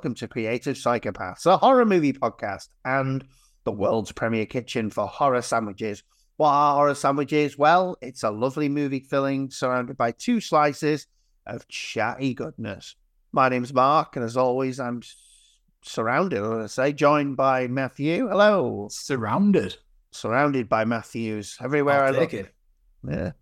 welcome to Creative Psychopaths, a horror movie podcast and the world's premier kitchen for horror sandwiches. What are horror sandwiches? Well, it's a lovely movie filling surrounded by two slices of chatty goodness. My name's Mark, and as always, I'm surrounded, I say, joined by Matthew. Hello. Surrounded. Surrounded by Matthews everywhere I'll I look. it. Yeah.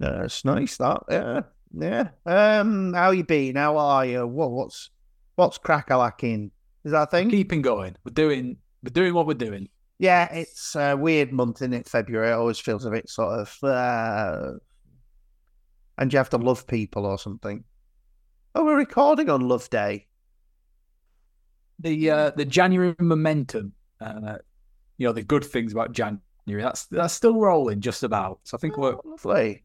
That's nice that. Yeah. Yeah. Um, how you been? How are you? What what's what's crackalacking? Is that a thing? Keeping going. We're doing we're doing what we're doing. Yeah, it's a weird month in it, February. It always feels a bit sort of uh and you have to love people or something. Oh, we're recording on Love Day. The uh the January momentum, uh you know, the good things about January, that's that's still rolling just about. So I think we're Oh, lovely.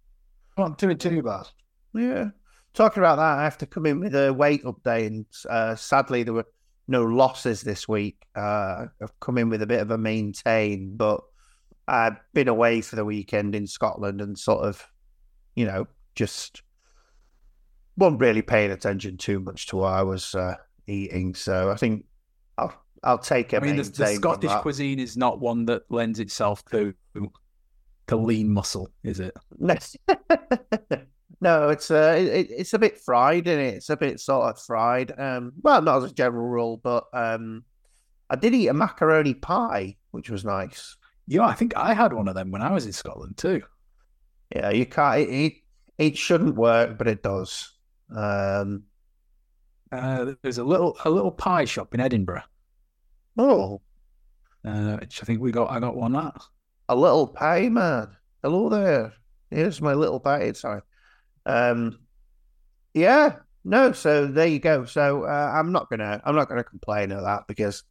not doing too bad. Yeah. Talking about that, I have to come in with a weight update. And uh, sadly, there were no losses this week. Uh, I've come in with a bit of a maintain, but I've been away for the weekend in Scotland and sort of, you know, just wasn't really paying attention too much to what I was uh, eating. So I think I'll I'll take a I mean the, the Scottish cuisine is not one that lends itself to to lean muscle, is it? No, it's uh, it, it's a bit fried, is it? It's a bit sort of fried. Um, well, not as a general rule, but um, I did eat a macaroni pie, which was nice. Yeah, I think I had one of them when I was in Scotland too. Yeah, you can't. It it, it shouldn't work, but it does. Um, Uh, there's a little a little pie shop in Edinburgh, oh, uh, which I think we got. I got one at. a little pie man. Hello there. Here's my little pie. Sorry. Um, yeah. No. So there you go. So uh, I'm not gonna. I'm not gonna complain at that because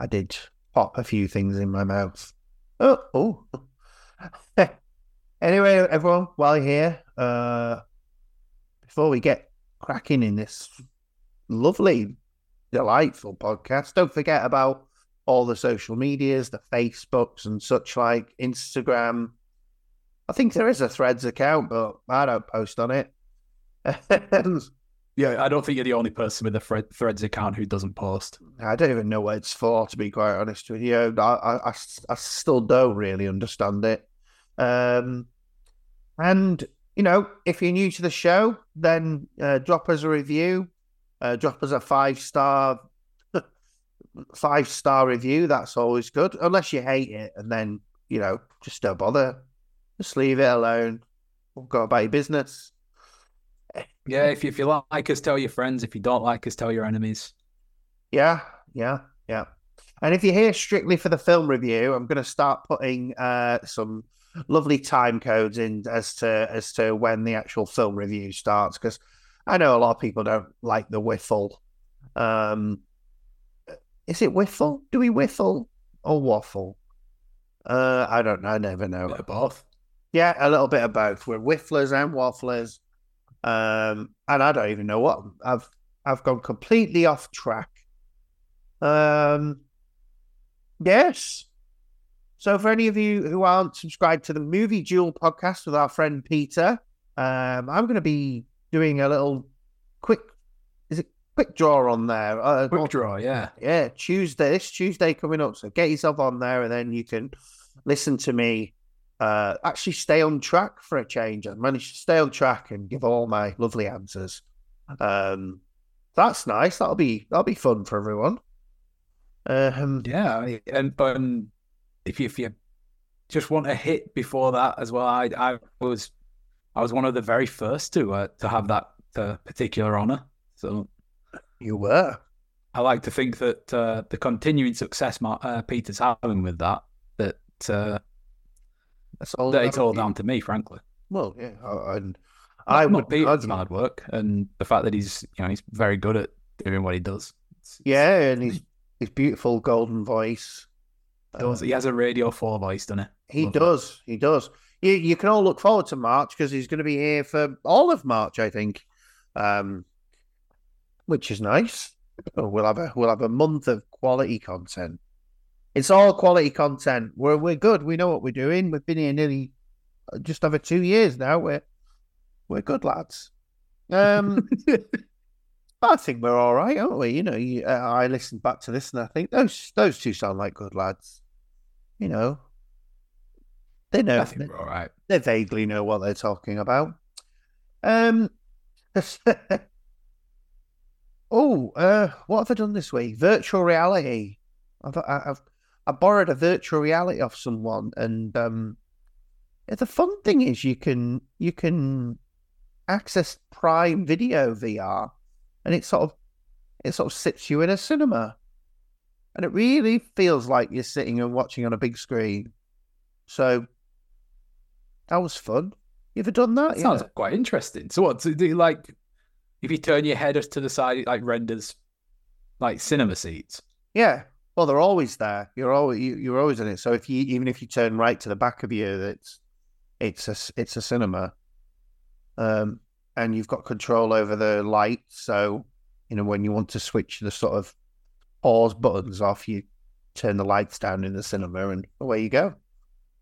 I did pop a few things in my mouth. Oh. Oh. anyway, everyone, while you're here, uh, before we get cracking in this lovely, delightful podcast, don't forget about all the social medias, the Facebooks and such like, Instagram. I think there is a Threads account, but I don't post on it. Yeah, I don't think you're the only person with a Thread, Threads account who doesn't post. I don't even know what it's for, to be quite honest with you. I, I, I, I still don't really understand it. Um, and, you know, if you're new to the show, then uh, drop us a review, uh, drop us a five star. Five star review, that's always good. Unless you hate it, and then, you know, just don't bother. Just leave it alone. We'll go about your business. Yeah, if you, if you like us, tell your friends. If you don't like us, tell your enemies. Yeah, yeah, yeah. And if you're here strictly for the film review, I'm going to start putting uh, some lovely time codes in as to as to when the actual film review starts because I know a lot of people don't like the whiffle. Um, is it whiffle? Do we whiffle or waffle? Uh, I don't know. I never know. Both. Yeah, a little bit of both. We're whifflers and wafflers. Um, and I don't even know what I've I've gone completely off track. Um, yes. So for any of you who aren't subscribed to the Movie Duel podcast with our friend Peter, um, I'm going to be doing a little quick. Is it quick draw on there? Uh, Quick draw, yeah. yeah, Tuesday. This Tuesday coming up. So get yourself on there, and then you can listen to me. Uh, actually, stay on track for a change. I managed to stay on track and give all my lovely answers. Um, that's nice. That'll be that'll be fun for everyone. Um, Yeah, and um, if you if you just want a hit before that as well, I I was I was one of the very first to uh, to have that uh, particular honor. So you were. I like to think that uh, the continuing success Mar- uh, Peter's having with that that uh, That's all. that it's all down to me, frankly. Well, yeah, I- and I I would. Peter's argue- hard work and the fact that he's you know he's very good at doing what he does. It's- Yeah, and his his beautiful golden voice. he does- he has a Radio Four voice, doesn't he? He Love does. He does. You you can all look forward to March because he's going to be here for all of March, I think, um, which is nice. We'll have a we'll have a month of quality content. It's all quality content. We're we're good. We know what we're doing. We've been here nearly uh, just over two years now. We're we're good lads. Um, I think we're all right, aren't we? You know, you, uh, I listened back to this and I think those those two sound like good lads. You know, they know. I think we're all right. They vaguely know what they're talking about. Um. oh, uh, what have I done this week? Virtual reality. I've, I've I borrowed a virtual reality off someone, and um, the fun thing is you can you can access Prime Video VR, and it sort of it sort of sits you in a cinema, and it really feels like you're sitting and watching on a big screen. So that was fun. You ever done that? that sounds yeah. quite interesting. So what? do you like if you turn your head to the side, it like renders like cinema seats? Yeah. Well, they're always there. You're always you're always in it. So if you even if you turn right to the back of you, it's it's a it's a cinema, um, and you've got control over the light. So you know when you want to switch the sort of pause buttons off, you turn the lights down in the cinema, and away you go.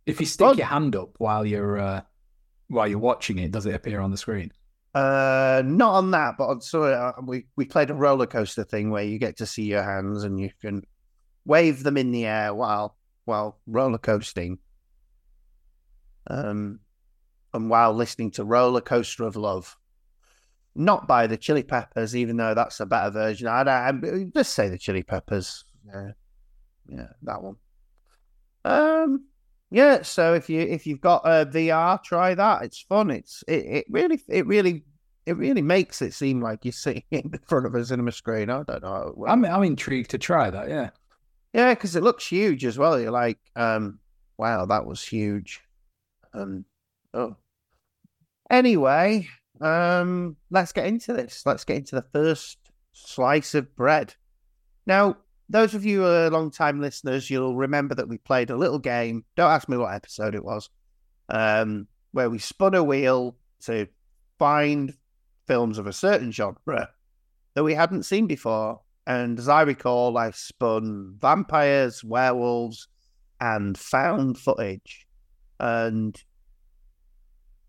If you stick Fun. your hand up while you're uh, while you're watching it, does it appear on the screen? Uh, not on that, but on so uh, we we played a roller coaster thing where you get to see your hands and you can wave them in the air while while roller coasting. Um, and while listening to Roller Coaster of Love, not by the Chili Peppers, even though that's a better version. I'd, I'd just say the Chili Peppers. Yeah, yeah, that one. Um, yeah. So if you if you've got a VR, try that. It's fun. It's it, it really it really it really makes it seem like you're sitting in front of a cinema screen. I don't know. I'm I'm intrigued to try that. Yeah. Yeah, because it looks huge as well. You're like, um, wow, that was huge. Um, oh. Anyway, um, let's get into this. Let's get into the first slice of bread. Now, those of you who are long time listeners, you'll remember that we played a little game. Don't ask me what episode it was. Um, where we spun a wheel to find films of a certain genre that we hadn't seen before. And as I recall, I spun vampires, werewolves, and found footage. And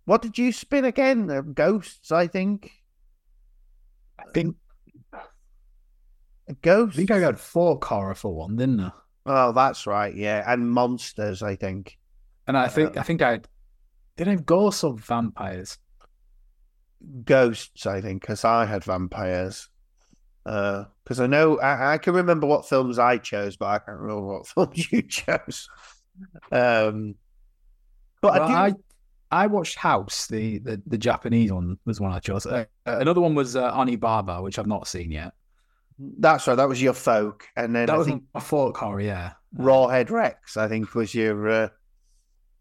what did you spin again? Uh, ghosts, I think. I think. Ghosts. I think I got folk horror for one, didn't I? Oh, that's right. Yeah, and monsters, I think. And I think uh, I think I did I have ghosts or vampires. Ghosts, I think, because I had vampires. Because uh, I know I, I, can remember what films I chose, but I can't remember what films you chose. Um, but well, I, do... I, I watched House, the, the the Japanese one was one I chose. Uh, another one was uh, Onibaba, which I've not seen yet. That's right. That was your folk, and then that I was think a folk horror. Yeah, Rawhead Rex. I think was your uh,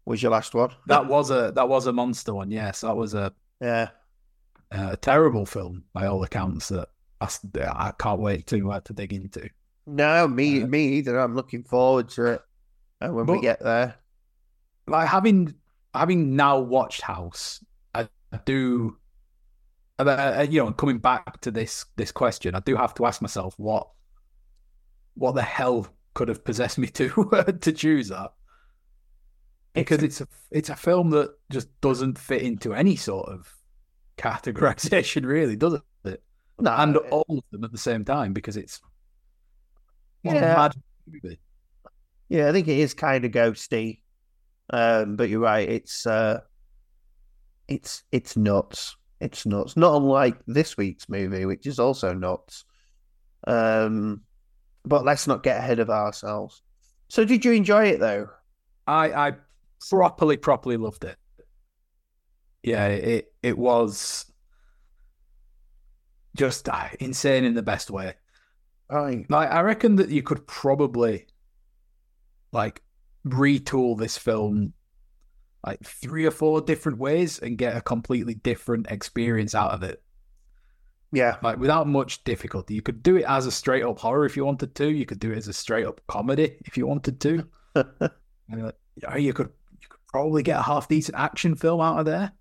was your last one. That was a that was a monster one. Yes, that was a yeah a terrible film by all accounts. That I, I can't wait to uh, to dig into. No, me uh, me either. I'm looking forward to it uh, when but, we get there. Like having having now watched House, I do. Uh, uh, you know, coming back to this this question, I do have to ask myself what what the hell could have possessed me to to choose that because it's a it's a film that just doesn't fit into any sort of categorization, really, does it? No, and all of them at the same time because it's yeah. Yeah, I think it is kind of ghosty, um, but you're right. It's uh, it's it's nuts. It's nuts. Not unlike this week's movie, which is also nuts. Um, but let's not get ahead of ourselves. So, did you enjoy it though? I I properly properly loved it. Yeah, it it was just uh, insane in the best way. I like I reckon that you could probably like retool this film like three or four different ways and get a completely different experience out of it. Yeah. Like without much difficulty. You could do it as a straight up horror if you wanted to. You could do it as a straight up comedy if you wanted to. and like, you could you could probably get a half decent action film out of there.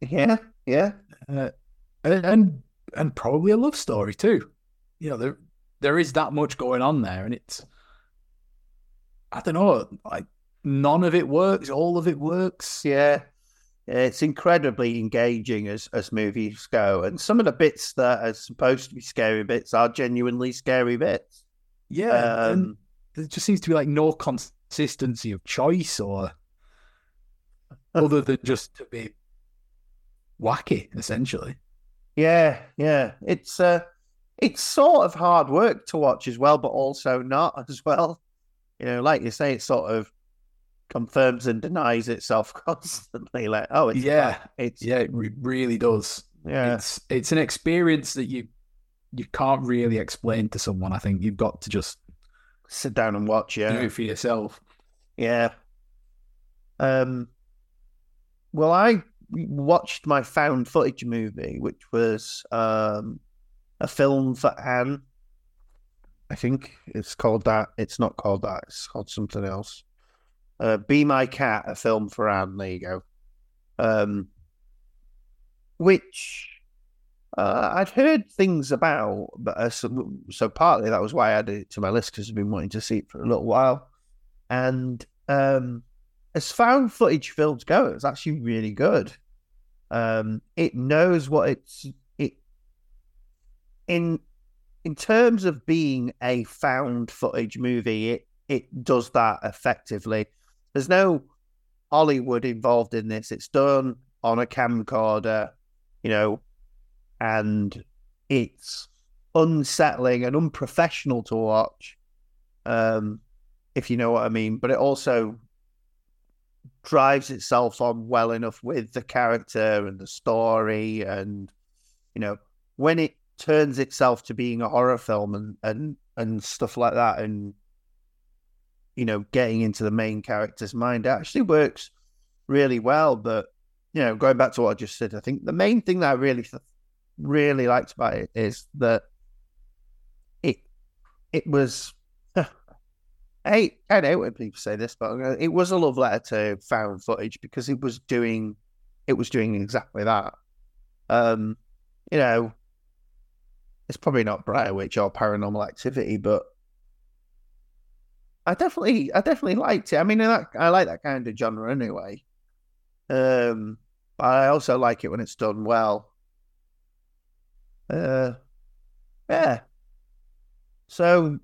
Yeah, yeah. Uh, and, and and probably a love story too. You know, there there is that much going on there, and it's I don't know, like none of it works, all of it works. Yeah, it's incredibly engaging as as movies go, and some of the bits that are supposed to be scary bits are genuinely scary bits. Yeah, and Um, there just seems to be like no consistency of choice or other than just to be wacky, essentially. Yeah, yeah. It's uh, it's sort of hard work to watch as well, but also not as well. You know, like you say, it sort of confirms and denies itself constantly. Like, oh, it's Yeah, it's yeah, it re- really does. yeah, It's it's an experience that you you can't really explain to someone. I think you've got to just sit down and watch. do Yeah, it for yourself. Yeah. Um. Well, I watched my found footage movie, which was um a film for Anne. I think it's called that. It's not called that. It's called something else. Uh, Be My Cat, a film for Anne. There you go. Um, which uh, I'd heard things about, but uh, so, so partly that was why I added it to my list because I've been wanting to see it for a little while. And um, as found footage films go, it's actually really good. Um, it knows what it's it in in terms of being a found footage movie. It it does that effectively. There's no Hollywood involved in this. It's done on a camcorder, you know, and it's unsettling and unprofessional to watch. Um, if you know what I mean. But it also drives itself on well enough with the character and the story, and you know when it turns itself to being a horror film and and and stuff like that, and you know getting into the main character's mind, actually works really well. But you know, going back to what I just said, I think the main thing that I really really liked about it is that it it was hate, I know when people say this, but it was a love letter to found footage because it was doing, it was doing exactly that. Um, you know, it's probably not Blair Witch or Paranormal Activity, but I definitely, I definitely liked it. I mean, I, I like that kind of genre anyway. Um, but I also like it when it's done well. Uh, yeah. So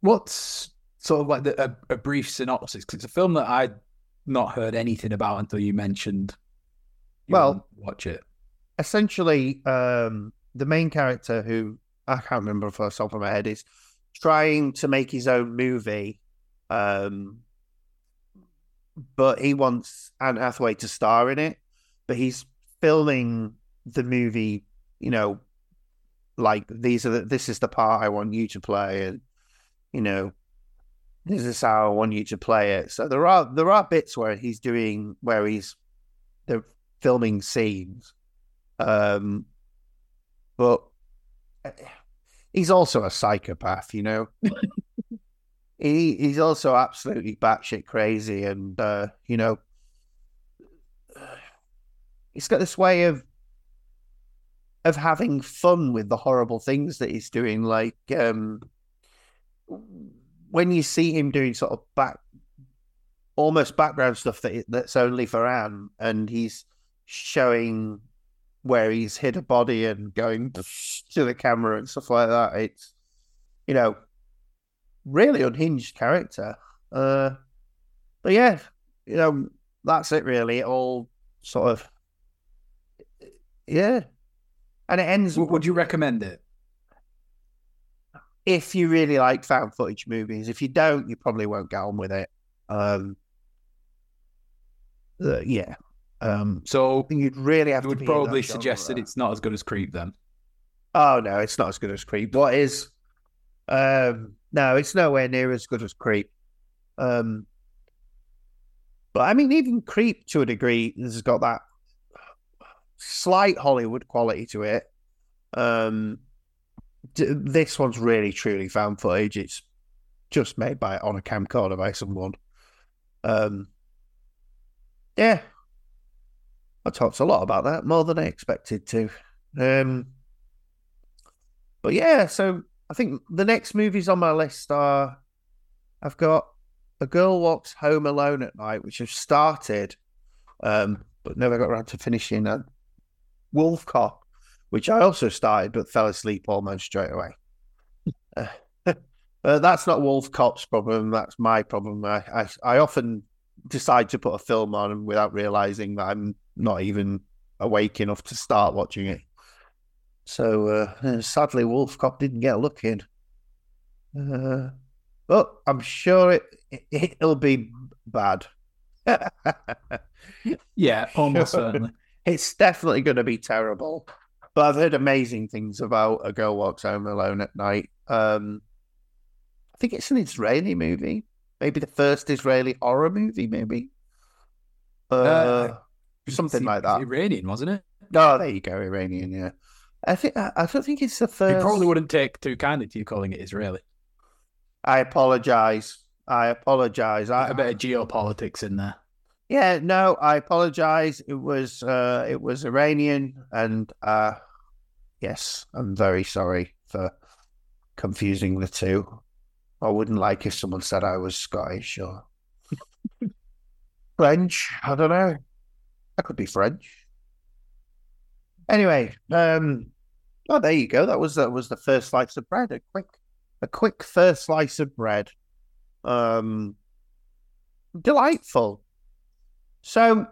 What's sort of like the, a, a brief synopsis? Because it's a film that I'd not heard anything about until you mentioned. you Well- watch it. essentially um the main character who I can't remember off the top of my head is trying to make his own movie. Um but he wants Anne Hathaway to star in it. But he's filming the movie, you know, like these are the, this is the part I want you to play and you know this is how I want you to play it. So there are there are bits where he's doing where he's they're filming scenes um, but uh, he's also a psychopath, you know. he he's also absolutely batshit crazy, and uh, you know, he's got this way of of having fun with the horrible things that he's doing. Like um, when you see him doing sort of back, almost background stuff that that's only for Anne, and he's showing where he's hit a body and going to the camera and stuff like that. It's you know really unhinged character. Uh, but yeah, you know that's it really. It all sort of yeah, and it ends. Would you recommend it? If you really like found footage movies. If you don't, you probably won't get on with it. Um, uh, yeah, um, So you'd really have you to would that probably genre. suggest that it's not as good as Creep then. Oh no, it's not as good as Creep. What is? Um, no, it's nowhere near as good as Creep. Um, but I mean, even Creep to a degree has got that slight Hollywood quality to it. Um, this one's really truly found footage. It's just made by on a camcorder by someone. Um, yeah, I talked a lot about that, more than I expected to. Um, but yeah, so I think the next movies on my list are I've got A Girl Walks Home Alone at Night, which I've started, um, but never got around to finishing uh, Wolf Cop, which I also started but fell asleep almost straight away. Uh, that's not Wolf Cop's problem. That's my problem. I, I, I often decide to put a film on without realizing that I'm not even awake enough to start watching it. So uh, sadly, Wolf Cop didn't get a look in. Uh, but I'm sure it, it will be bad. yeah, almost certainly. It's definitely going to be terrible. But I've heard amazing things about A Girl Walks Home Alone at Night. Um, I think it's an Israeli movie. Maybe the first Israeli horror movie, maybe. Uh, uh something like that. Iranian, wasn't it? Oh, there you go, Iranian. Yeah, I think I, I don't think it's the first. You probably wouldn't take too kindly to you calling it Israeli. I apologize. I apologize. I, a bit of geopolitics in there. Yeah, no, I apologize. It was uh it was Iranian and uh yes, I'm very sorry for confusing the two. I wouldn't like if someone said I was Scottish or French. I don't know. I could be French. Anyway, um oh there you go. That was that was the first slice of bread. A quick a quick first slice of bread. Um delightful. So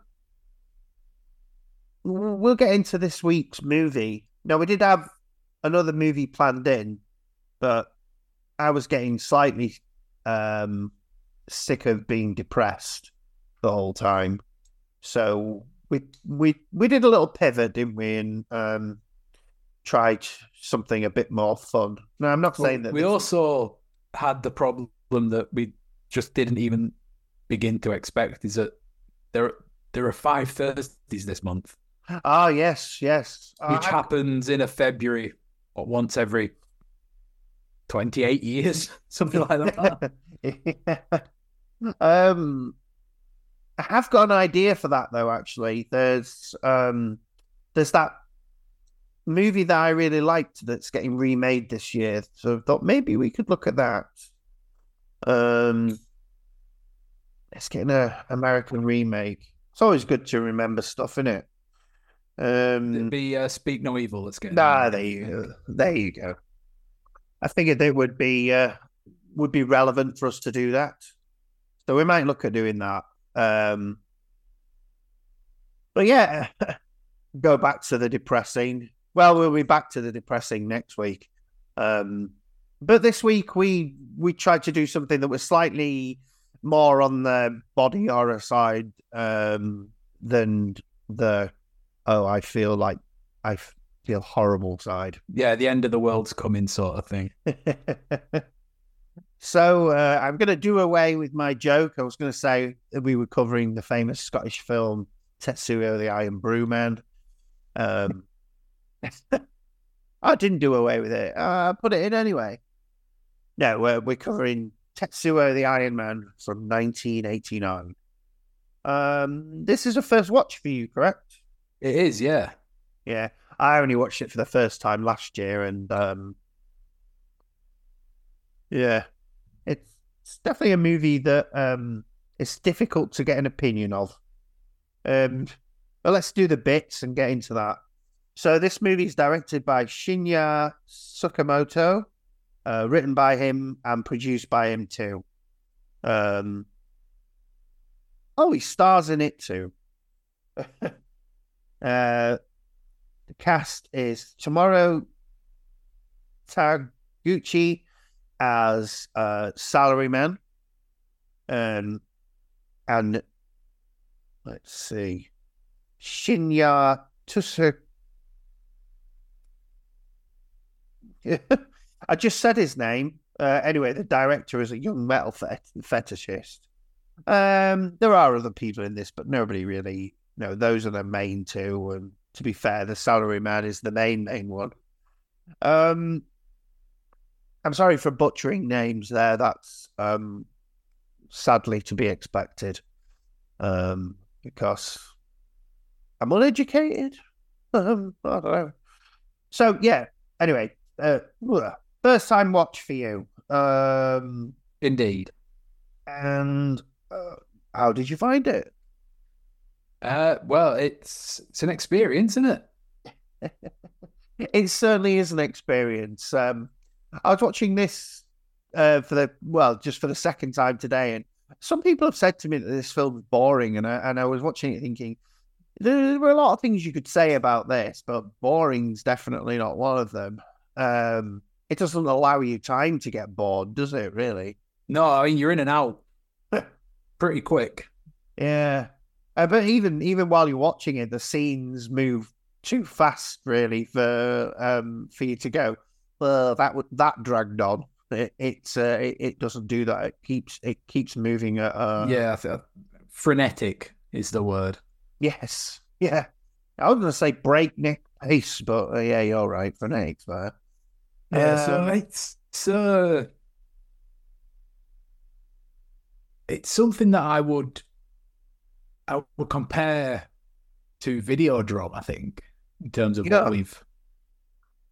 we'll get into this week's movie. Now we did have another movie planned in, but I was getting slightly um, sick of being depressed the whole time. So we we we did a little pivot, didn't we? And um, tried something a bit more fun. Now I'm not well, saying that we this... also had the problem that we just didn't even begin to expect is that there there are five Thursdays this month. Ah, yes, yes. Which uh, happens in a February or once every 28 years, something like that. um, I have got an idea for that though. Actually, there's um, there's that movie that I really liked that's getting remade this year. So I thought maybe we could look at that. Um, it's getting a American remake. It's always good to remember stuff, isn't it? Um, It'd be uh, Speak No Evil. Let's get. Nah, there you, there you go. I figured it would be uh, would be relevant for us to do that, so we might look at doing that. Um, but yeah, go back to the depressing. Well, we'll be back to the depressing next week. Um, but this week we we tried to do something that was slightly more on the body horror side um, than the oh, I feel like I feel horrible side. Yeah, the end of the world's coming sort of thing. so uh, I'm going to do away with my joke. I was going to say that we were covering the famous Scottish film Tetsuo the Irn-Bru-Man. Um, I didn't do away with it. Uh, I put it in anyway. No, we're, we're covering Tetsuo the Iron Man from 1989. Um, this is a first watch for you, correct? It is, yeah. Yeah. I only watched it for the first time last year and um yeah. It's definitely a movie that um it's difficult to get an opinion of. Um but let's do the bits and get into that. So this movie is directed by Shinya Tsukamoto uh, written by him and produced by him too. Um, oh, he stars in it too. uh, the cast is Tomorowo Taguchi as uh, salaryman, um, and let's see, Shinya Tusa. I just said his name. Uh, anyway, the director is a young metal fet- fetishist. Um, there are other people in this, but nobody really. You know, those are the main two. And to be fair, the salary man is the main main one. Um, I'm sorry for butchering names there. That's um, sadly to be expected. Um, because I'm uneducated. Um, I don't know. So yeah. Anyway, uh, First time watch for you. Um, Indeed. And uh, how did you find it? Uh, well, it's it's an experience, isn't it? it certainly is an experience. Um, I was watching this uh, for the well, just for the second time today, and some people have said to me that this film is boring, and I, and I was watching it thinking there were a lot of things you could say about this, but boring's definitely not one of them. Um, it doesn't allow you time to get bored, does it? Really? No, I mean you're in and out pretty quick. Yeah, uh, but even even while you're watching it, the scenes move too fast, really, for um for you to go. Well, that would that dragged on. It it's uh, it, it, doesn't do that. It keeps it keeps moving at uh yeah, frenetic is the word. Yes, yeah. I was going to say breakneck pace, but uh, yeah, you're right. Frenetic there. Yeah, um, so it's uh, it's something that I would I would compare to Videodrome. I think in terms of what we've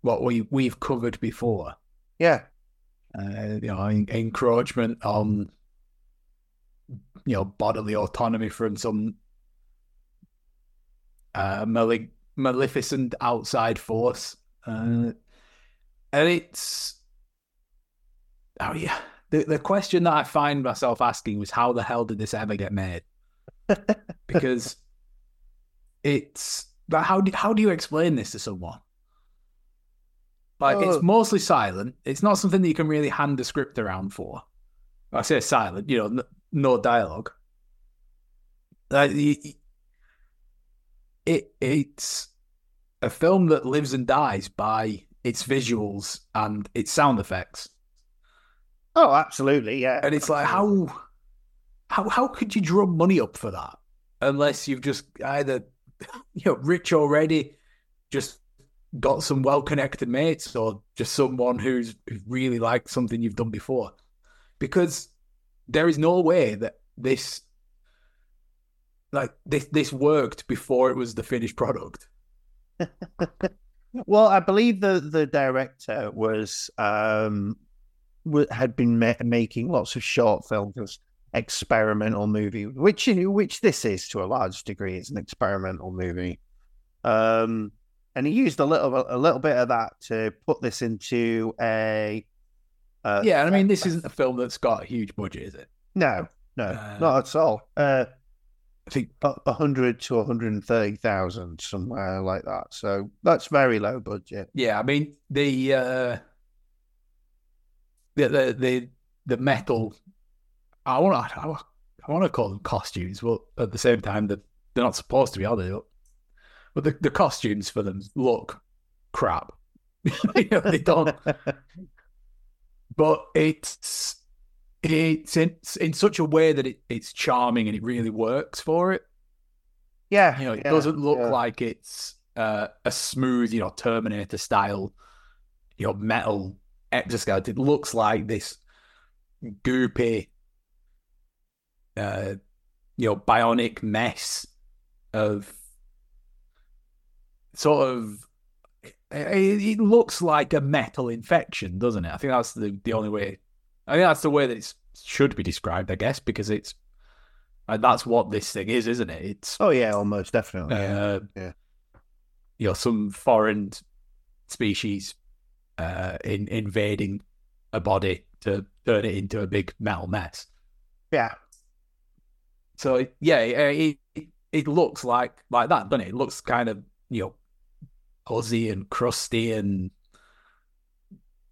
what we we've covered before. Yeah, uh, you know, encroachment on you know bodily autonomy from some uh, male- maleficent outside force, uh, and it's oh yeah. The the question that I find myself asking was how the hell did this ever get made? because it's how do how do you explain this to someone? Like oh. it's mostly silent. It's not something that you can really hand a script around for. I say silent, you know, n- no dialogue. Like it it's a film that lives and dies by its visuals and its sound effects. Oh, absolutely, yeah. And it's like how how how could you drum money up for that unless you've just either you know rich already, just got some well connected mates, or just someone who's really liked something you've done before, because there is no way that this like this this worked before it was the finished product. well, I believe the the director was um had been ma- making lots of short films, experimental movie, which which this is to a large degree. It's an experimental movie, um, and he used a little a little bit of that to put this into a. Uh, yeah, I mean, this isn't a film that's got a huge budget, is it? No, no, uh, not at all. Uh, I think a hundred to one hundred and thirty thousand, somewhere like that. So that's very low budget. Yeah, I mean the uh, the the the, the metal. I want to I, I want to call them costumes, but at the same time, they're, they're not supposed to be, are they? But the, the costumes for them look crap. you know, they don't. but it's it's in, in such a way that it, it's charming and it really works for it. Yeah, you know, it yeah, doesn't look yeah. like it's uh, a smooth, you know, Terminator style, you know, metal exoskeleton. It looks like this goopy, uh, you know, bionic mess of sort of. It, it looks like a metal infection, doesn't it? I think that's the, the only way I think that's the way that it should be described, I guess, because it's and that's what this thing is, isn't it? It's oh yeah, almost definitely. Uh, yeah, you know, some foreign species uh, in invading a body to turn it into a big metal mess. Yeah. So yeah, it, it, it looks like like that, doesn't it? It looks kind of you know fuzzy and crusty and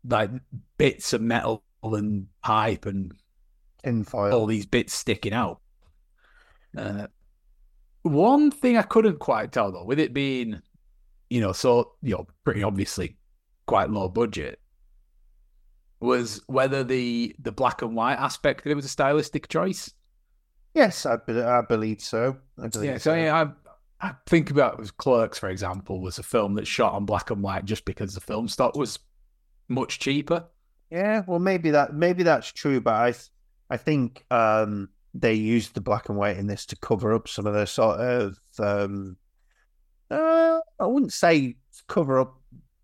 like bits of metal and pipe and tinfoil, all these bits sticking out. Uh, one thing I couldn't quite tell though, with it being, you know, so you know, pretty obviously quite low budget, was whether the the black and white aspect of it was a stylistic choice. Yes, I, be- I believe so. I believe yeah, so, so. Yeah, I, I think about it was Clerks, for example, was a film that shot on black and white just because the film stock was much cheaper. Yeah, well, maybe that maybe that's true, but I I think um, they used the black and white in this to cover up some of the sort of um, uh, I wouldn't say cover up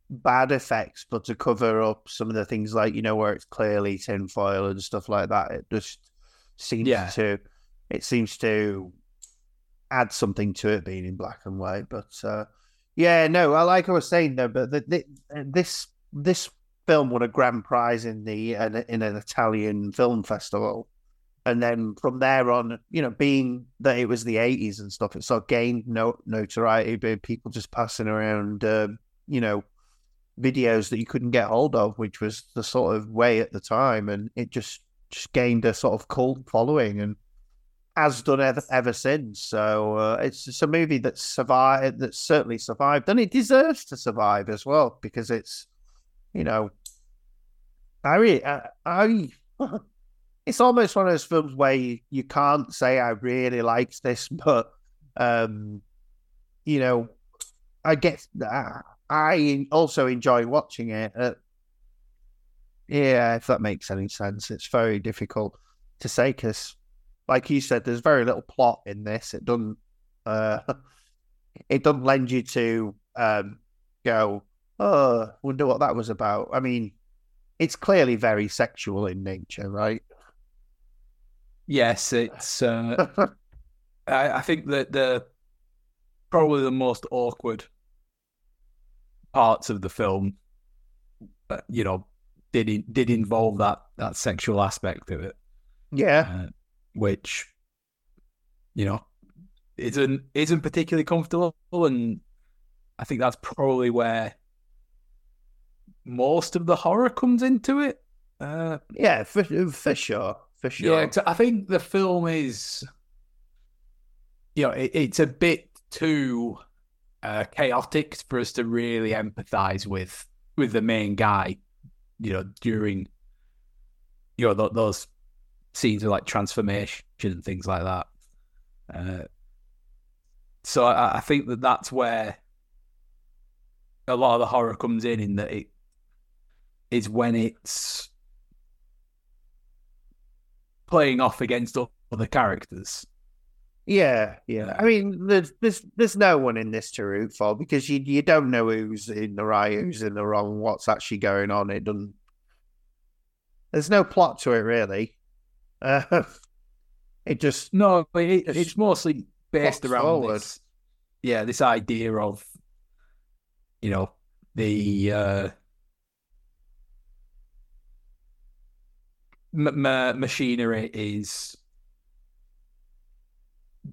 bad effects, but to cover up some of the things like you know where it's clearly tinfoil and stuff like that. It just seems yeah. to it seems to add something to it being in black and white. But uh, yeah, no, I like I was saying though, but the, the, this this film won a grand prize in the in an Italian film festival, and then from there on, you know, being that it was the eighties and stuff, it sort of gained no notoriety. People just passing around, uh, you know, videos that you couldn't get hold of, which was the sort of way at the time, and it just just gained a sort of cult following and has done ever, ever since. So uh, it's just a movie that's survived, that's certainly survived, and it deserves to survive as well because it's, you know, I really, I, I it's almost one of those films where you, you can't say I really liked this, but um, you know, I get I also enjoy watching it. Uh, yeah, if that makes any sense, it's very difficult to say because, like you said, there's very little plot in this. It doesn't, uh, it doesn't lend you to um, go, oh, wonder what that was about. I mean, it's clearly very sexual in nature, right? Yes, it's. Uh, I, I think that the probably the most awkward parts of the film, uh, you know, did did involve that that sexual aspect of it. Yeah, uh, which you know isn't isn't particularly comfortable, and I think that's probably where most of the horror comes into it. Uh, yeah, for for sure, for sure. Yeah, I think the film is, you know, it, it's a bit too uh, chaotic for us to really empathize with with the main guy you know, during you know th- those scenes of like transformation and things like that. Uh, so I, I, think that that's where a lot of the horror comes in. In that it is when it's playing off against other characters. Yeah, yeah. I mean, there's there's there's no one in this to root for because you you don't know who's in the right, who's in the wrong, what's actually going on. It doesn't. There's no plot to it really. Uh, it just no, it, just it's mostly based around forward. this. Yeah, this idea of you know the uh, m- m- machinery is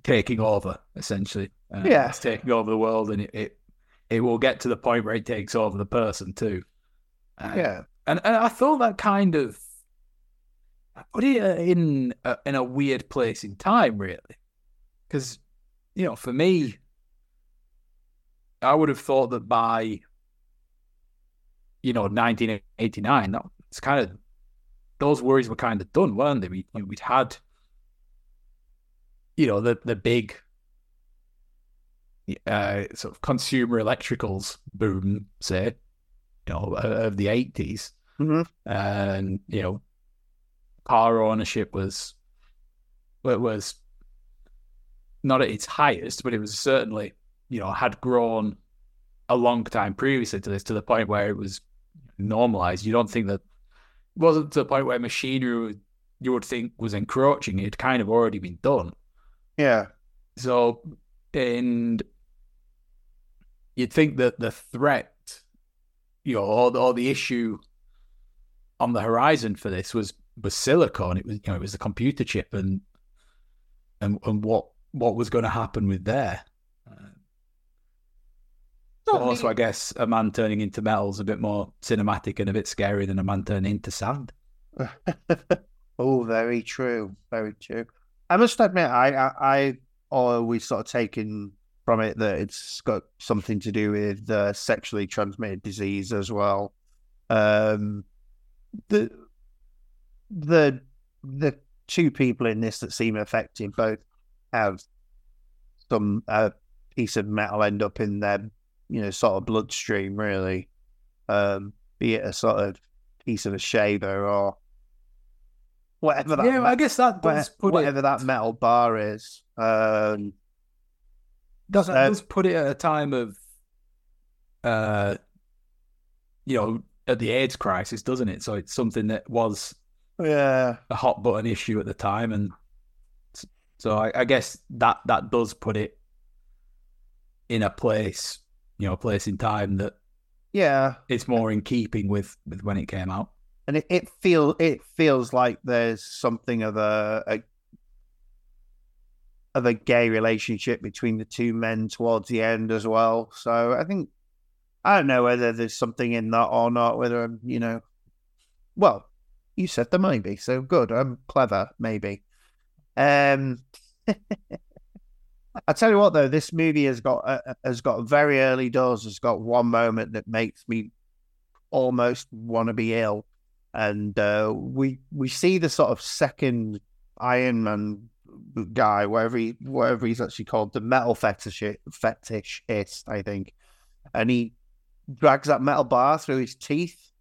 taking over essentially. Uh, yeah, it's taking over the world, and it, it, it will get to the point where it takes over the person too. Uh, yeah, and, and I thought that kind of put it in a, in a weird place in time, really, because you know, for me, I would have thought that by you know 1989, that it's kind of those worries were kind of done, weren't they? We, we'd had you know the the big uh, sort of consumer electricals boom, say, you know, of the 80s. Mm-hmm. And, you know, car ownership was, it was not at its highest, but it was certainly, you know, had grown a long time previously to this to the point where it was normalized. You don't think that, wasn't to the point where machinery you would think was encroaching. It had kind of already been done. Yeah. So, and you'd think that the threat, you know, or, or the issue on the horizon for this was was silicon. It was, you know, it was the computer chip, and and and what what was going to happen with there. Uh, also, I guess a man turning into metal is a bit more cinematic and a bit scary than a man turning into sand. oh, very true, very true. I must admit, I, I, I always sort of taken from it that it's got something to do with uh, sexually transmitted disease as well. Um, the the the two people in this that seem affected both have some uh, piece of metal end up in their you know sort of bloodstream, really, um, be it a sort of piece of a shaver or whatever that. Yeah, I guess that does put whatever it... that metal bar is. Um, does that uh, does put it at a time of, uh, you know, at the AIDS crisis, doesn't it? So it's something that was yeah a hot button issue at the time, and So I, I guess that that does put it in a place, you know, a place in time that Yeah, it's more in keeping with with when it came out. and it, it feel it feels like there's something of a, a of a gay relationship between the two men towards the end as well. So I think I don't know whether there's something in that or not. Whether I'm, you know, well, you said there might be, so good. I'm clever, maybe. Um, I tell you what, though, this movie has got uh, has got very early doors. Has got one moment that makes me almost want to be ill, and uh, we we see the sort of second Iron Man guy, whatever he whatever he's actually called, the metal fetish fetishist, I think, and he drags that metal bar through his teeth.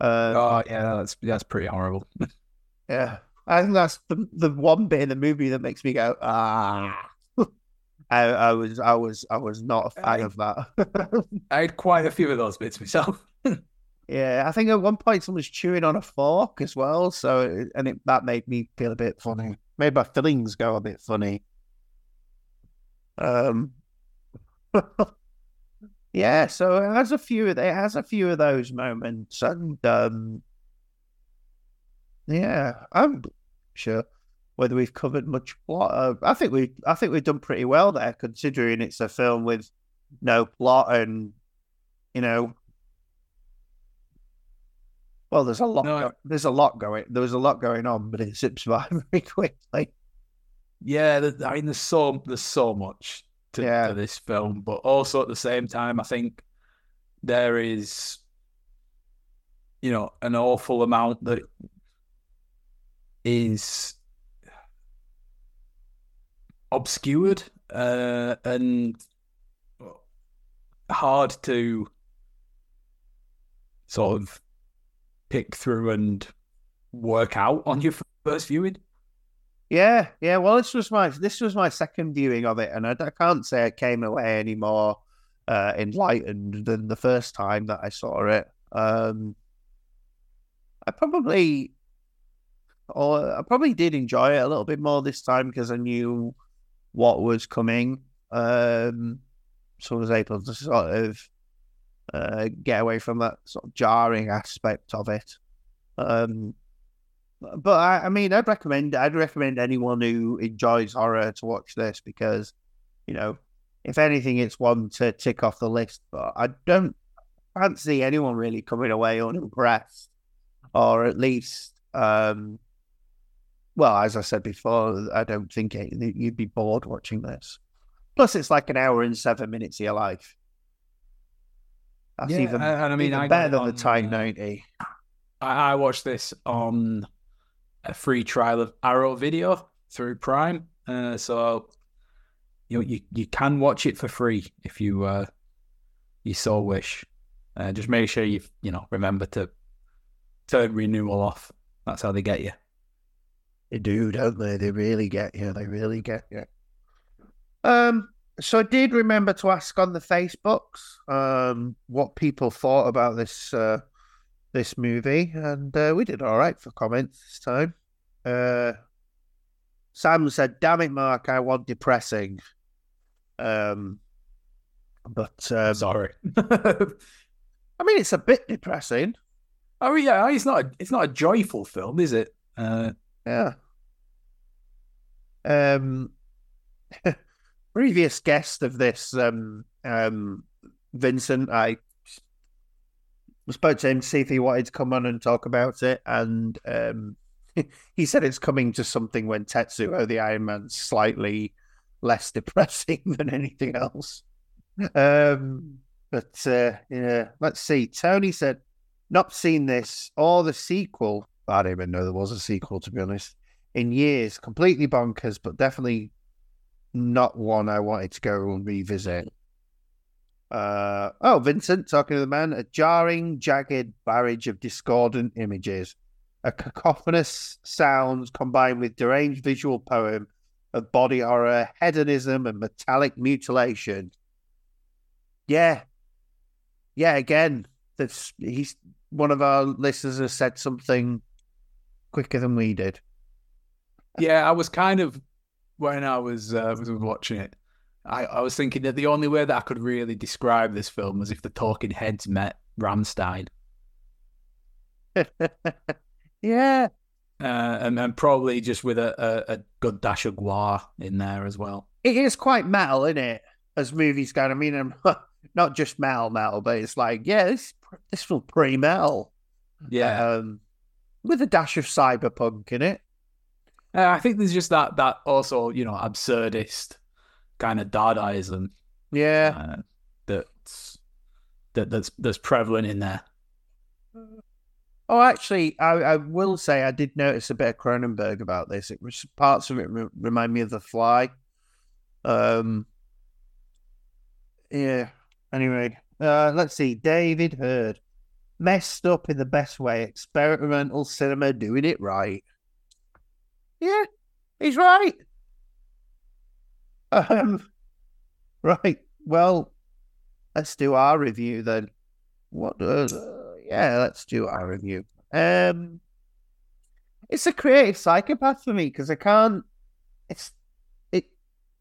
Uh, Oh yeah, that's that's pretty horrible. yeah, I think that's the the one bit in the movie that makes me go ah. I, I was I was I was not a fan I- of that. I had quite a few of those bits myself. yeah, I think at one point someone's chewing on a fork as well. So and it, that made me feel a bit funny. Made my feelings go a bit funny. Um. yeah, so it has a few. It has a few of those moments, and um. Yeah, I'm sure whether we've covered much plot. Uh, I think we, I think we've done pretty well there, considering it's a film with no plot and you know. Well, there's a lot. No, go- there's a lot going. There was a lot going on, but it zips by very quickly. Yeah, th- I mean, there's so there's so much to, Yeah. to this film, but also at the same time, I think there is, you know, an awful amount that is obscured uh, and hard to sort of pick through and work out on your first viewing. Yeah, yeah. Well, this was my this was my second viewing of it, and I, I can't say I came away any more uh, enlightened than the first time that I saw it. Um, I probably, or I probably did enjoy it a little bit more this time because I knew what was coming. Um, so I was able to sort of uh, get away from that sort of jarring aspect of it. Um, but I, I mean, I'd recommend I'd recommend anyone who enjoys horror to watch this because, you know, if anything, it's one to tick off the list. But I don't fancy anyone really coming away unimpressed, or at least, um, well, as I said before, I don't think it, you'd be bored watching this. Plus, it's like an hour and seven minutes of your life. That's Yeah, even, and I mean, I better than on, the Time uh, 90. I, I watched this on a free trial of Arrow Video through Prime, uh, so you you you can watch it for free if you uh, you so wish. Uh, just make sure you you know remember to turn renewal off. That's how they get you. They do, don't they? They really get you. They really get you. Um, so I did remember to ask on the Facebooks um what people thought about this uh this movie, and uh, we did all right for comments this time. Uh, Sam said, "Damn it, Mark, I want depressing." Um, but um, Sorry. I mean, it's a bit depressing. oh yeah, it's not a, it's not a joyful film, is it? Uh, Yeah. Um, previous guest of this, um, um, Vincent, I spoke to him to see if he wanted to come on and talk about it, and um, he said it's coming to something when Tetsuo the Iron Man's slightly less depressing than anything else. Um, but uh, yeah, let's see. Tony said, "Not seen this or the sequel. I didn't even know there was a sequel, to be honest. In years, completely bonkers, but definitely not one I wanted to go and revisit." Uh, oh, Vincent talking to the man, a jarring, jagged barrage of discordant images, a cacophonous sounds combined with deranged visual poem of body horror, hedonism, and metallic mutilation. Yeah, yeah. Again, that's he's one of our listeners has said something quicker than we did. yeah, I was kind of when I was uh, was watching it, I, I was thinking that the only way that I could really describe this film was if the Talking Heads met Rammstein. yeah. Uh, and, and probably just with a, a, a, good dash of GWAR in there as well. It is quite metal, isn't it? As movies go. I mean, I'm not just metal, metal, but it's like, yeah, this this feels pretty metal. Yeah, um, with a dash of cyberpunk in it. Uh, I think there's just that that also you know absurdist kind of Dadaism. Yeah, uh, that's that that's that's prevalent in there. Oh, actually, I, I will say I did notice a bit of Cronenberg about this. It was parts of it re- remind me of The Fly. Um, yeah. Anyway, uh, let's see. David Hurd messed up in the best way. Experimental cinema doing it right. Yeah, he's right. Um, right. Well, let's do our review then. What? Uh, yeah, let's do our review. Um, it's a creative psychopath for me because I can't. It's it.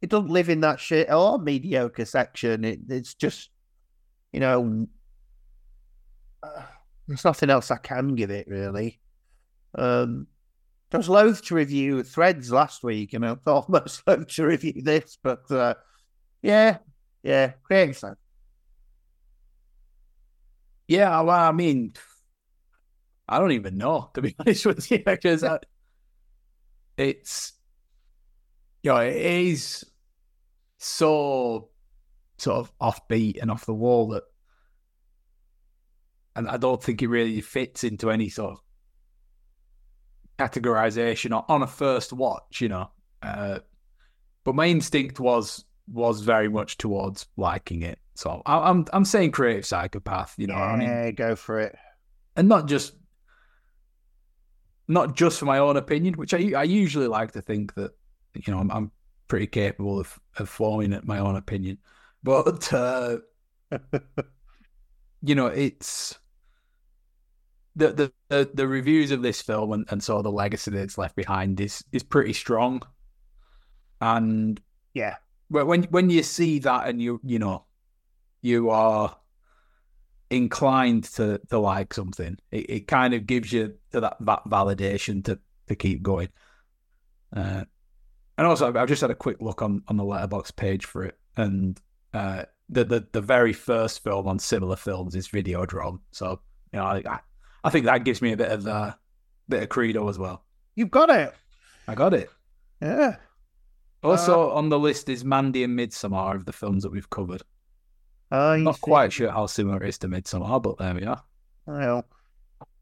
It doesn't live in that shit or mediocre section. It, it's just, you know, there's nothing else I can give it really. Um, I was loath to review Threads last week, and I thought almost loath to review this, but uh, yeah, yeah, psychopath. Yeah, well, I mean, I don't even know to be honest with you because it's, you know, it is so sort of offbeat and off the wall that, and I don't think it really fits into any sort of categorization or on a first watch, you know. Uh, but my instinct was was very much towards liking it. So I, am I'm, I'm saying creative psychopath. You know, yeah, I mean, go for it, and not just not just for my own opinion, which I I usually like to think that you know I'm, I'm pretty capable of of forming my own opinion, but uh, you know it's. The, the, the, the reviews of this film and, and sort of the legacy that it's left behind is is pretty strong, and yeah, when when you see that and you you know you are inclined to to like something, it, it kind of gives you to that, that validation to to keep going. Uh, and also, I've just had a quick look on on the Letterboxd page for it, and uh, the, the the very first film on similar films is Videodrome. So you know, I I think that gives me a bit of uh, bit of credo as well. You've got it. I got it. Yeah. Also uh, on the list is Mandy and Midsommar of the films that we've covered. Uh, Not think... quite sure how similar it is to Midsommar, but there we are. Well,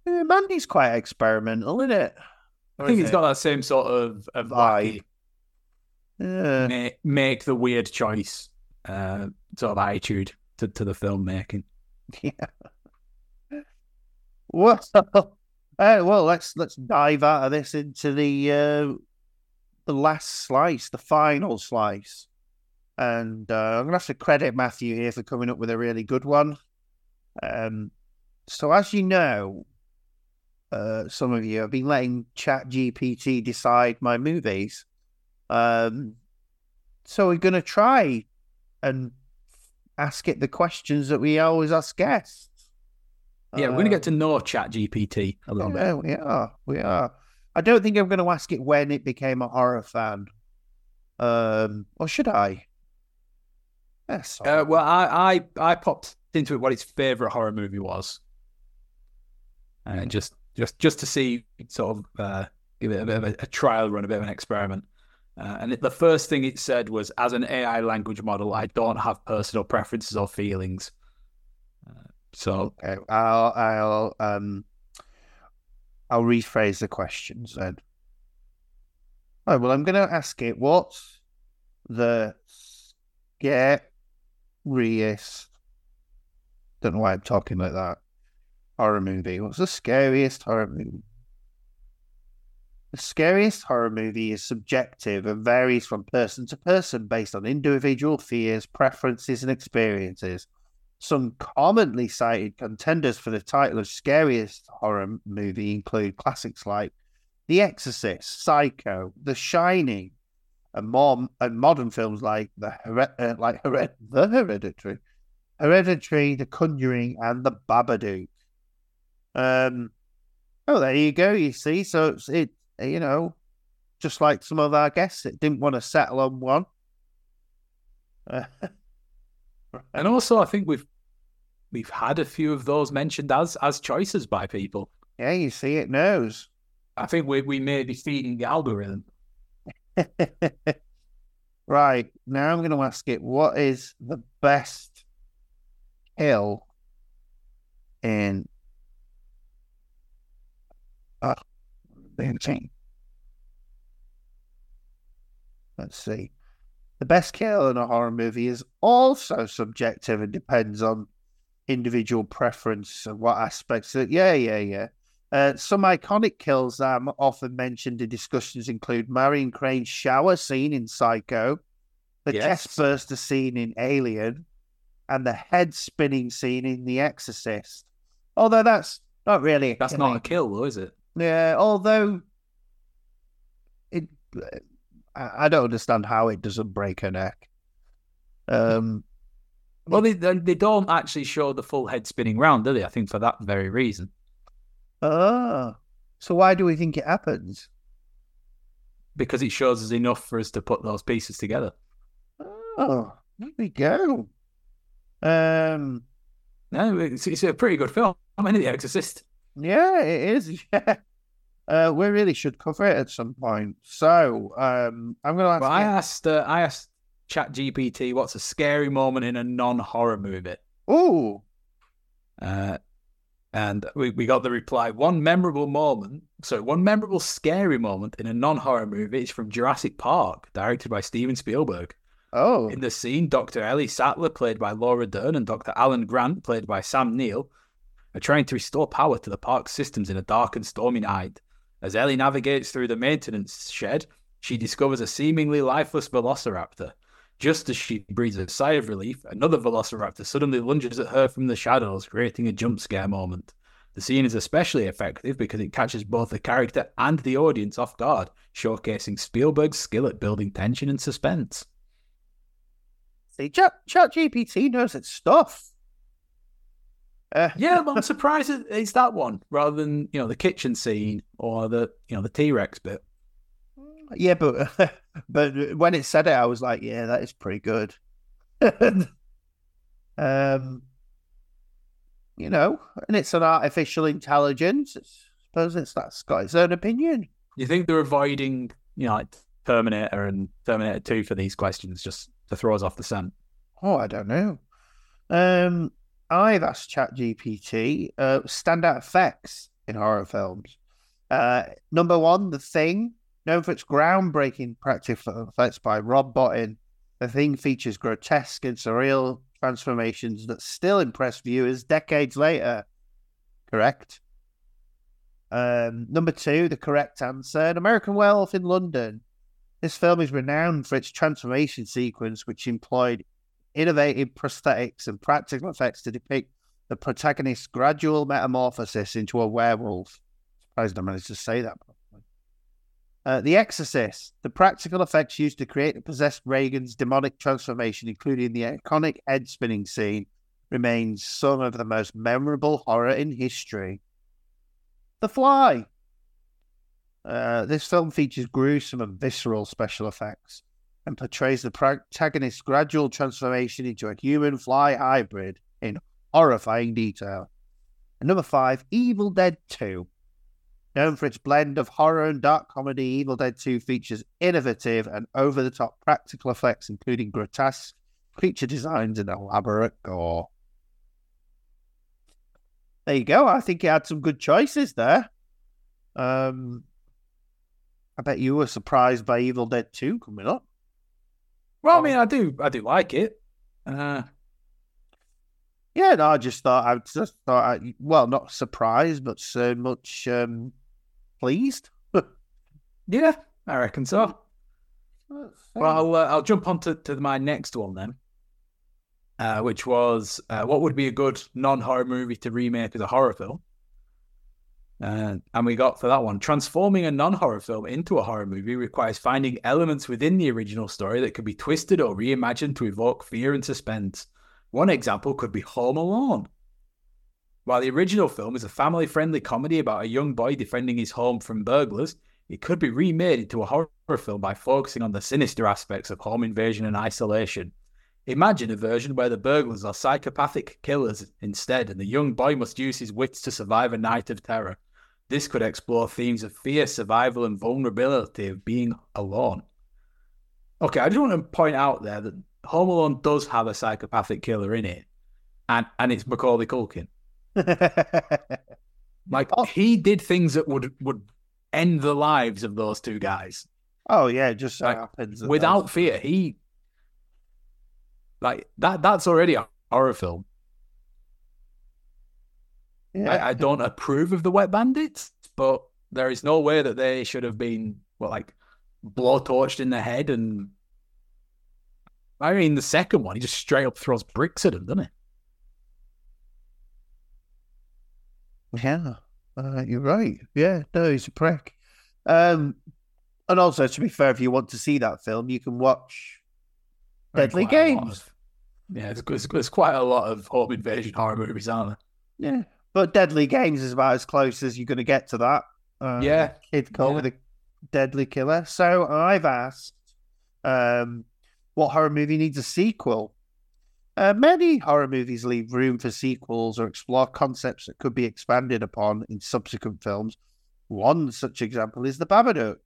yeah, Mandy's quite experimental, isn't it? Or I think it's it? got that same sort of, of vibe. Yeah. Make, make the weird choice uh, sort of attitude to, to the filmmaking. Yeah. Well, uh, well, let's let's dive out of this into the uh, the last slice, the final slice. And uh, I'm going to have to credit Matthew here for coming up with a really good one. Um, so, as you know, uh, some of you have been letting Chat GPT decide my movies. Um, so, we're going to try and ask it the questions that we always ask guests. Yeah, we're going to get to um, know Chat GPT a little yeah, bit. We are. We are. I don't think I'm going to ask it when it became a horror fan. Um, or should I? Yes. Uh, well, I, I I popped into it what its favorite horror movie was, and uh, just just just to see sort of uh, give it a bit of a, a, trial run, a bit of an experiment. Uh, and it, the first thing it said was, "As an AI language model, I don't have personal preferences or feelings." So okay. I'll I'll um I'll rephrase the question. then. Oh well, I'm going to ask it what's the scariest. Don't know why I'm talking like that. Horror movie. What's the scariest horror movie? The scariest horror movie is subjective and varies from person to person based on individual fears, preferences, and experiences. Some commonly cited contenders for the title of scariest horror movie include classics like The Exorcist, Psycho, The Shining, and more and modern films like the uh, like Hered- the Hereditary, Hereditary, The Conjuring, and The Babadook. Um, oh, there you go. You see, so it's it. You know, just like some of our guests, it didn't want to settle on one. And also, I think we've we've had a few of those mentioned as as choices by people. Yeah, you see, it knows. I think we we may be feeding the algorithm. right now, I'm going to ask it: What is the best kill in? Uh, the chain. Let's see. The best kill in a horror movie is also subjective and depends on individual preference and what aspects. Of, yeah, yeah, yeah. Uh, some iconic kills that are often mentioned in discussions include Marion Crane's shower scene in Psycho, the yes. chest burster scene in Alien, and the head spinning scene in The Exorcist. Although that's not really that's killing. not a kill, though, is it? Yeah. Although it, I don't understand how it doesn't break her neck. Um. Well, they they don't actually show the full head spinning round, do they? I think for that very reason. Oh, so why do we think it happens? Because it shows us enough for us to put those pieces together. Oh, there we go. Um, no, it's, it's a pretty good film. I mean, The Exorcist. Yeah, it is. Yeah. Uh, we really should cover it at some point. So, um, I'm going to ask. Well, I asked. Uh, I asked Chat GPT, "What's a scary moment in a non-horror movie?" Oh. Uh, and we, we got the reply one memorable moment, so one memorable scary moment in a non horror movie is from Jurassic Park, directed by Steven Spielberg. Oh. In the scene, Dr. Ellie Sattler, played by Laura Dern, and Dr. Alan Grant, played by Sam Neill, are trying to restore power to the park's systems in a dark and stormy night. As Ellie navigates through the maintenance shed, she mm-hmm. discovers a seemingly lifeless velociraptor. Just as she breathes a sigh of relief, another velociraptor suddenly lunges at her from the shadows, creating a jump scare moment. The scene is especially effective because it catches both the character and the audience off guard, showcasing Spielberg's skill at building tension and suspense. See, Chat, Chat GPT knows its stuff. Uh, yeah, I'm surprised it's that one rather than you know the kitchen scene or the you know the T Rex bit. Yeah, but but when it said it, I was like, yeah, that is pretty good. um, you know, and it's an artificial intelligence. I suppose it's that's got its own opinion. You think they're avoiding, you know, like Terminator and Terminator Two for these questions just to throw us off the scent? Oh, I don't know. Um, I've asked ChatGPT uh, standout effects in horror films. Uh, number one, The Thing, known for its groundbreaking practical effects by Rob Bottin. The Thing features grotesque and surreal transformations that still impress viewers decades later. Correct. Um, number two, the correct answer: An American Werewolf in London. This film is renowned for its transformation sequence, which employed innovative prosthetics and practical effects to depict the protagonist's gradual metamorphosis into a werewolf. Surprised I managed to say that. Uh, the Exorcist, the practical effects used to create and possess Regan's demonic transformation, including the iconic head spinning scene, remains some of the most memorable horror in history. The Fly. Uh, this film features gruesome and visceral special effects and portrays the protagonist's gradual transformation into a human fly hybrid in horrifying detail. And number five, Evil Dead 2. Known for its blend of horror and dark comedy, Evil Dead 2 features innovative and over the top practical effects, including grotesque creature designs and elaborate gore. There you go. I think you had some good choices there. Um, I bet you were surprised by Evil Dead 2 coming up. Well, I mean, I do, I do like it. Uh, yeah, no, I just thought I just thought, I, well, not surprised, but so much um, pleased. yeah, I reckon so. Well, I'll, uh, I'll jump on to, to my next one then, uh, which was uh, what would be a good non horror movie to remake as a horror film? Uh, and we got for that one transforming a non horror film into a horror movie requires finding elements within the original story that could be twisted or reimagined to evoke fear and suspense. One example could be Home Alone. While the original film is a family friendly comedy about a young boy defending his home from burglars, it could be remade into a horror film by focusing on the sinister aspects of home invasion and isolation. Imagine a version where the burglars are psychopathic killers instead, and the young boy must use his wits to survive a night of terror. This could explore themes of fear, survival, and vulnerability of being alone. Okay, I just want to point out there that Home Alone does have a psychopathic killer in it, and and it's Macaulay Culkin. like oh. he did things that would would end the lives of those two guys. Oh yeah, just so like, happens without fear. He like that. That's already a horror film. Yeah. I, I, don't approve of the Wet Bandits, but there is no way that they should have been well, like blowtorched in the head. And I mean, the second one, he just straight up throws bricks at him, doesn't he? Yeah, uh, you're right. Yeah, no, he's a prick. Um, and also, to be fair, if you want to see that film, you can watch Deadly Games. Of, yeah, there's, there's quite a lot of home invasion horror movies, aren't there? Yeah, but Deadly Games is about as close as you're going to get to that. Um, yeah. Kid called yeah. with a deadly killer. So I've asked, um, what horror movie needs a sequel? Uh, many horror movies leave room for sequels or explore concepts that could be expanded upon in subsequent films. One such example is The Babadook.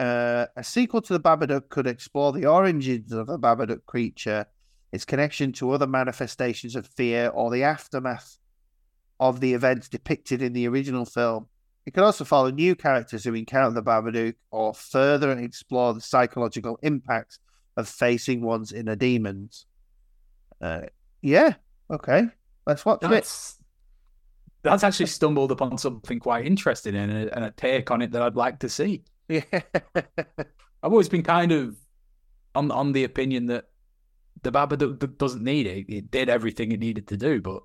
Uh, a sequel to The Babadook could explore the origins of the Babadook creature, its connection to other manifestations of fear, or the aftermath of the events depicted in the original film. It can also follow new characters who encounter the Babadook or further explore the psychological impacts of facing one's inner demons. Uh, yeah, okay, let's watch that's, it. That's actually stumbled upon something quite interesting and a, and a take on it that I'd like to see. Yeah, I've always been kind of on on the opinion that the Babadook doesn't need it. It did everything it needed to do, but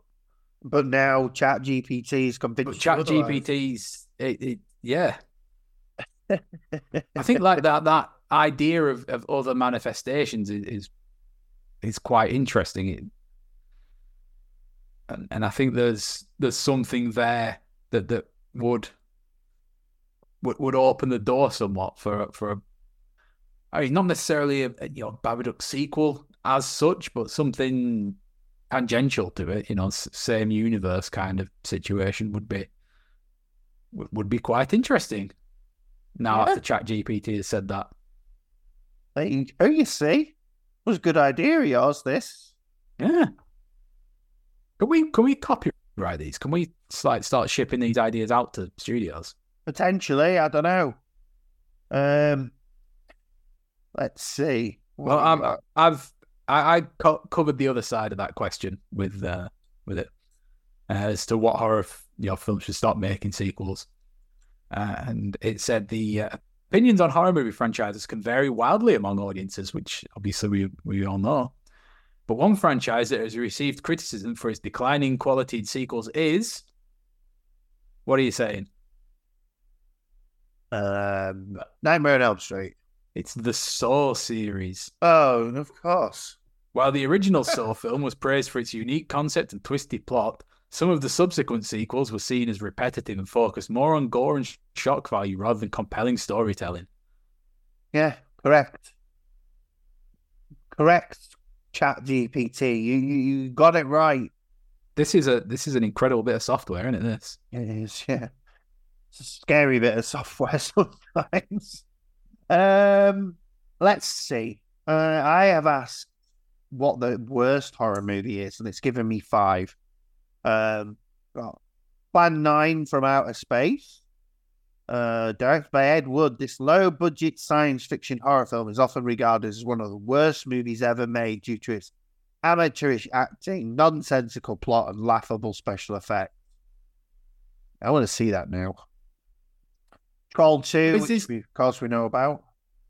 but now Chat GPT is convinced. Chat GPT's, it, it, yeah. I think like that that idea of, of other manifestations is, is is quite interesting. It, and and I think there's there's something there that that would would, would open the door somewhat for for a, I mean not necessarily a, a you know Babadook sequel as such, but something tangential to it, you know, same universe kind of situation would be would be quite interesting. Now yeah. after Chat GPT has said that. Hey, oh, you see, it was a good idea of yours. This, yeah. Can we can we copyright these? Can we like start shipping these ideas out to studios? Potentially, I don't know. Um, let's see. What well, i have I, I co- covered the other side of that question with uh, with it uh, as to what horror f- you know, films should stop making sequels, uh, and it said the uh, opinions on horror movie franchises can vary wildly among audiences, which obviously we we all know. But one franchise that has received criticism for its declining quality in sequels is. What are you saying? Um, Nightmare on Elm Street. It's the Saw series. Oh, of course. While the original Saw film was praised for its unique concept and twisted plot, some of the subsequent sequels were seen as repetitive and focused more on gore and shock value rather than compelling storytelling. Yeah, correct. Correct. Chat GPT, you, you you got it right. This is a this is an incredible bit of software, isn't it? This it is, yeah. It's a scary bit of software sometimes. Um, let's see. Uh, I have asked what the worst horror movie is, and it's given me five. Um, got Plan Nine from Outer Space. Uh, directed by Ed Wood, this low budget science fiction horror film is often regarded as one of the worst movies ever made due to its amateurish acting, nonsensical plot, and laughable special effects. I want to see that now. Troll 2, which is... we, of course we know about.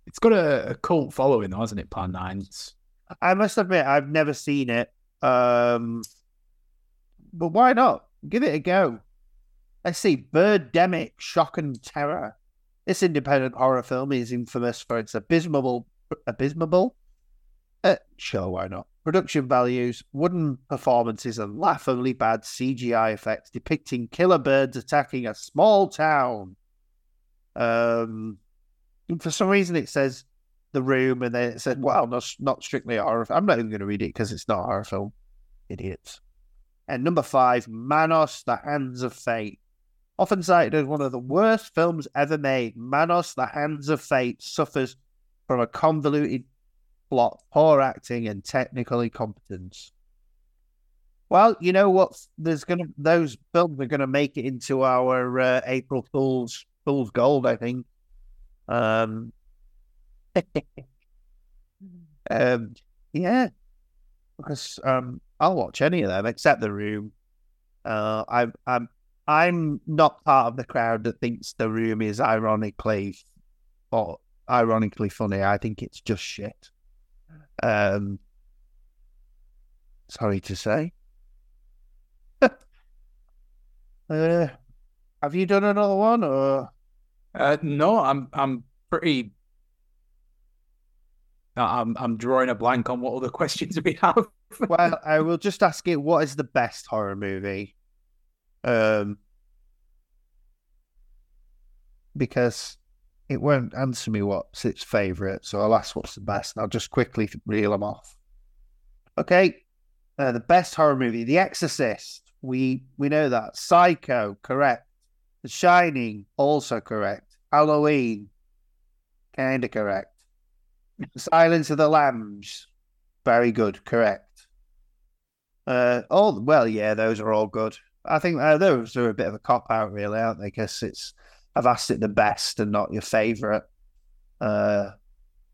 It's got a, a cult following, though, hasn't it, Plan 9? I must admit, I've never seen it. Um, but why not? Give it a go. Let's see, Birdemic, Shock and Terror. This independent horror film is infamous for its abysmal, abysmal, uh, sure, why not? Production values, wooden performances, and laughably bad CGI effects depicting killer birds attacking a small town. Um, for some reason, it says the room, and then it said, "Well, not not strictly horror." I'm not even going to read it because it's not a horror film. Idiots. And number five, Manos: The Hands of Fate. Often cited as one of the worst films ever made, Manos: The Hands of Fate suffers from a convoluted plot, poor acting, and technical incompetence. Well, you know what? There's gonna those films are gonna make it into our uh, April Fool's Fool's Gold, I think. Um, um, yeah, because um, I'll watch any of them except The Room. Uh, I'm I'm I'm not part of the crowd that thinks The Room is ironically or ironically funny. I think it's just shit. Um, sorry to say. uh, have you done another one or? Uh, no, I'm I'm pretty. I'm I'm drawing a blank on what other questions we have. well, I will just ask you, what is the best horror movie? Um, because it won't answer me what's its favourite, so I'll ask what's the best. and I'll just quickly reel them off. Okay, uh, the best horror movie, The Exorcist. We we know that. Psycho, correct. The Shining, also correct. Halloween, kind of correct. Silence of the Lambs, very good, correct. Uh, oh well, yeah, those are all good. I think uh, those are a bit of a cop out, really, aren't they? Because it's I've asked it the best and not your favourite. Uh,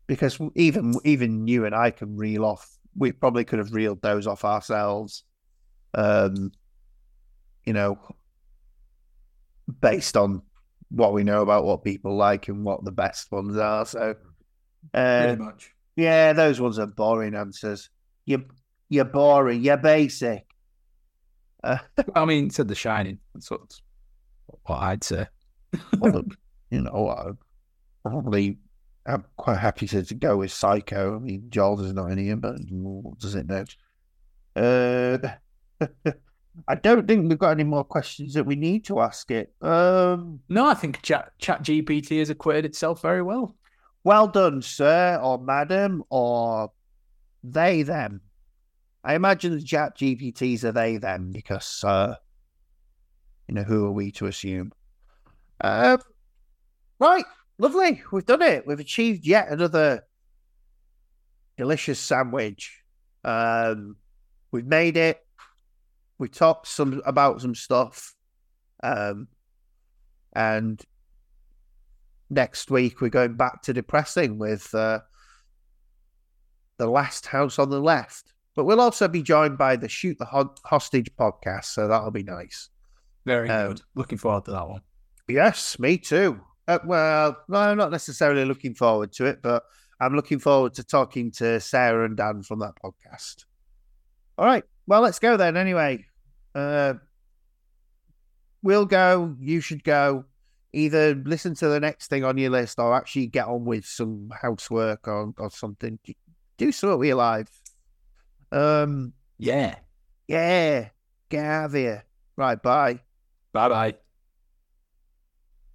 because even even you and I can reel off. We probably could have reeled those off ourselves. Um, you know, based on what we know about what people like and what the best ones are. So, uh, pretty much. Yeah, those ones are boring answers. You you're boring. You're basic. Uh, I mean, said The Shining. That's what, what I'd say well, you know, I probably I'm quite happy to, to go with Psycho. I mean, Joel is not in here, but what does it know? Uh, I don't think we've got any more questions that we need to ask it. Um, no, I think Chat Chat GPT has acquitted itself very well. Well done, sir, or madam, or they them. I imagine the Chat GPTs are they them because, uh, you know, who are we to assume? Uh, right, lovely. We've done it. We've achieved yet another delicious sandwich. Um, we've made it. We talked some about some stuff. Um, and next week we're going back to depressing with uh, the last house on the left. But we'll also be joined by the Shoot the Hostage podcast, so that'll be nice. Very um, good. Looking forward to that one. Yes, me too. Uh, well, I'm not necessarily looking forward to it, but I'm looking forward to talking to Sarah and Dan from that podcast. All right. Well, let's go then. Anyway, uh, we'll go. You should go. Either listen to the next thing on your list or actually get on with some housework or, or something. Do something with your life. Um, yeah. Yeah. Get out of here. Right. Bye. Bye bye.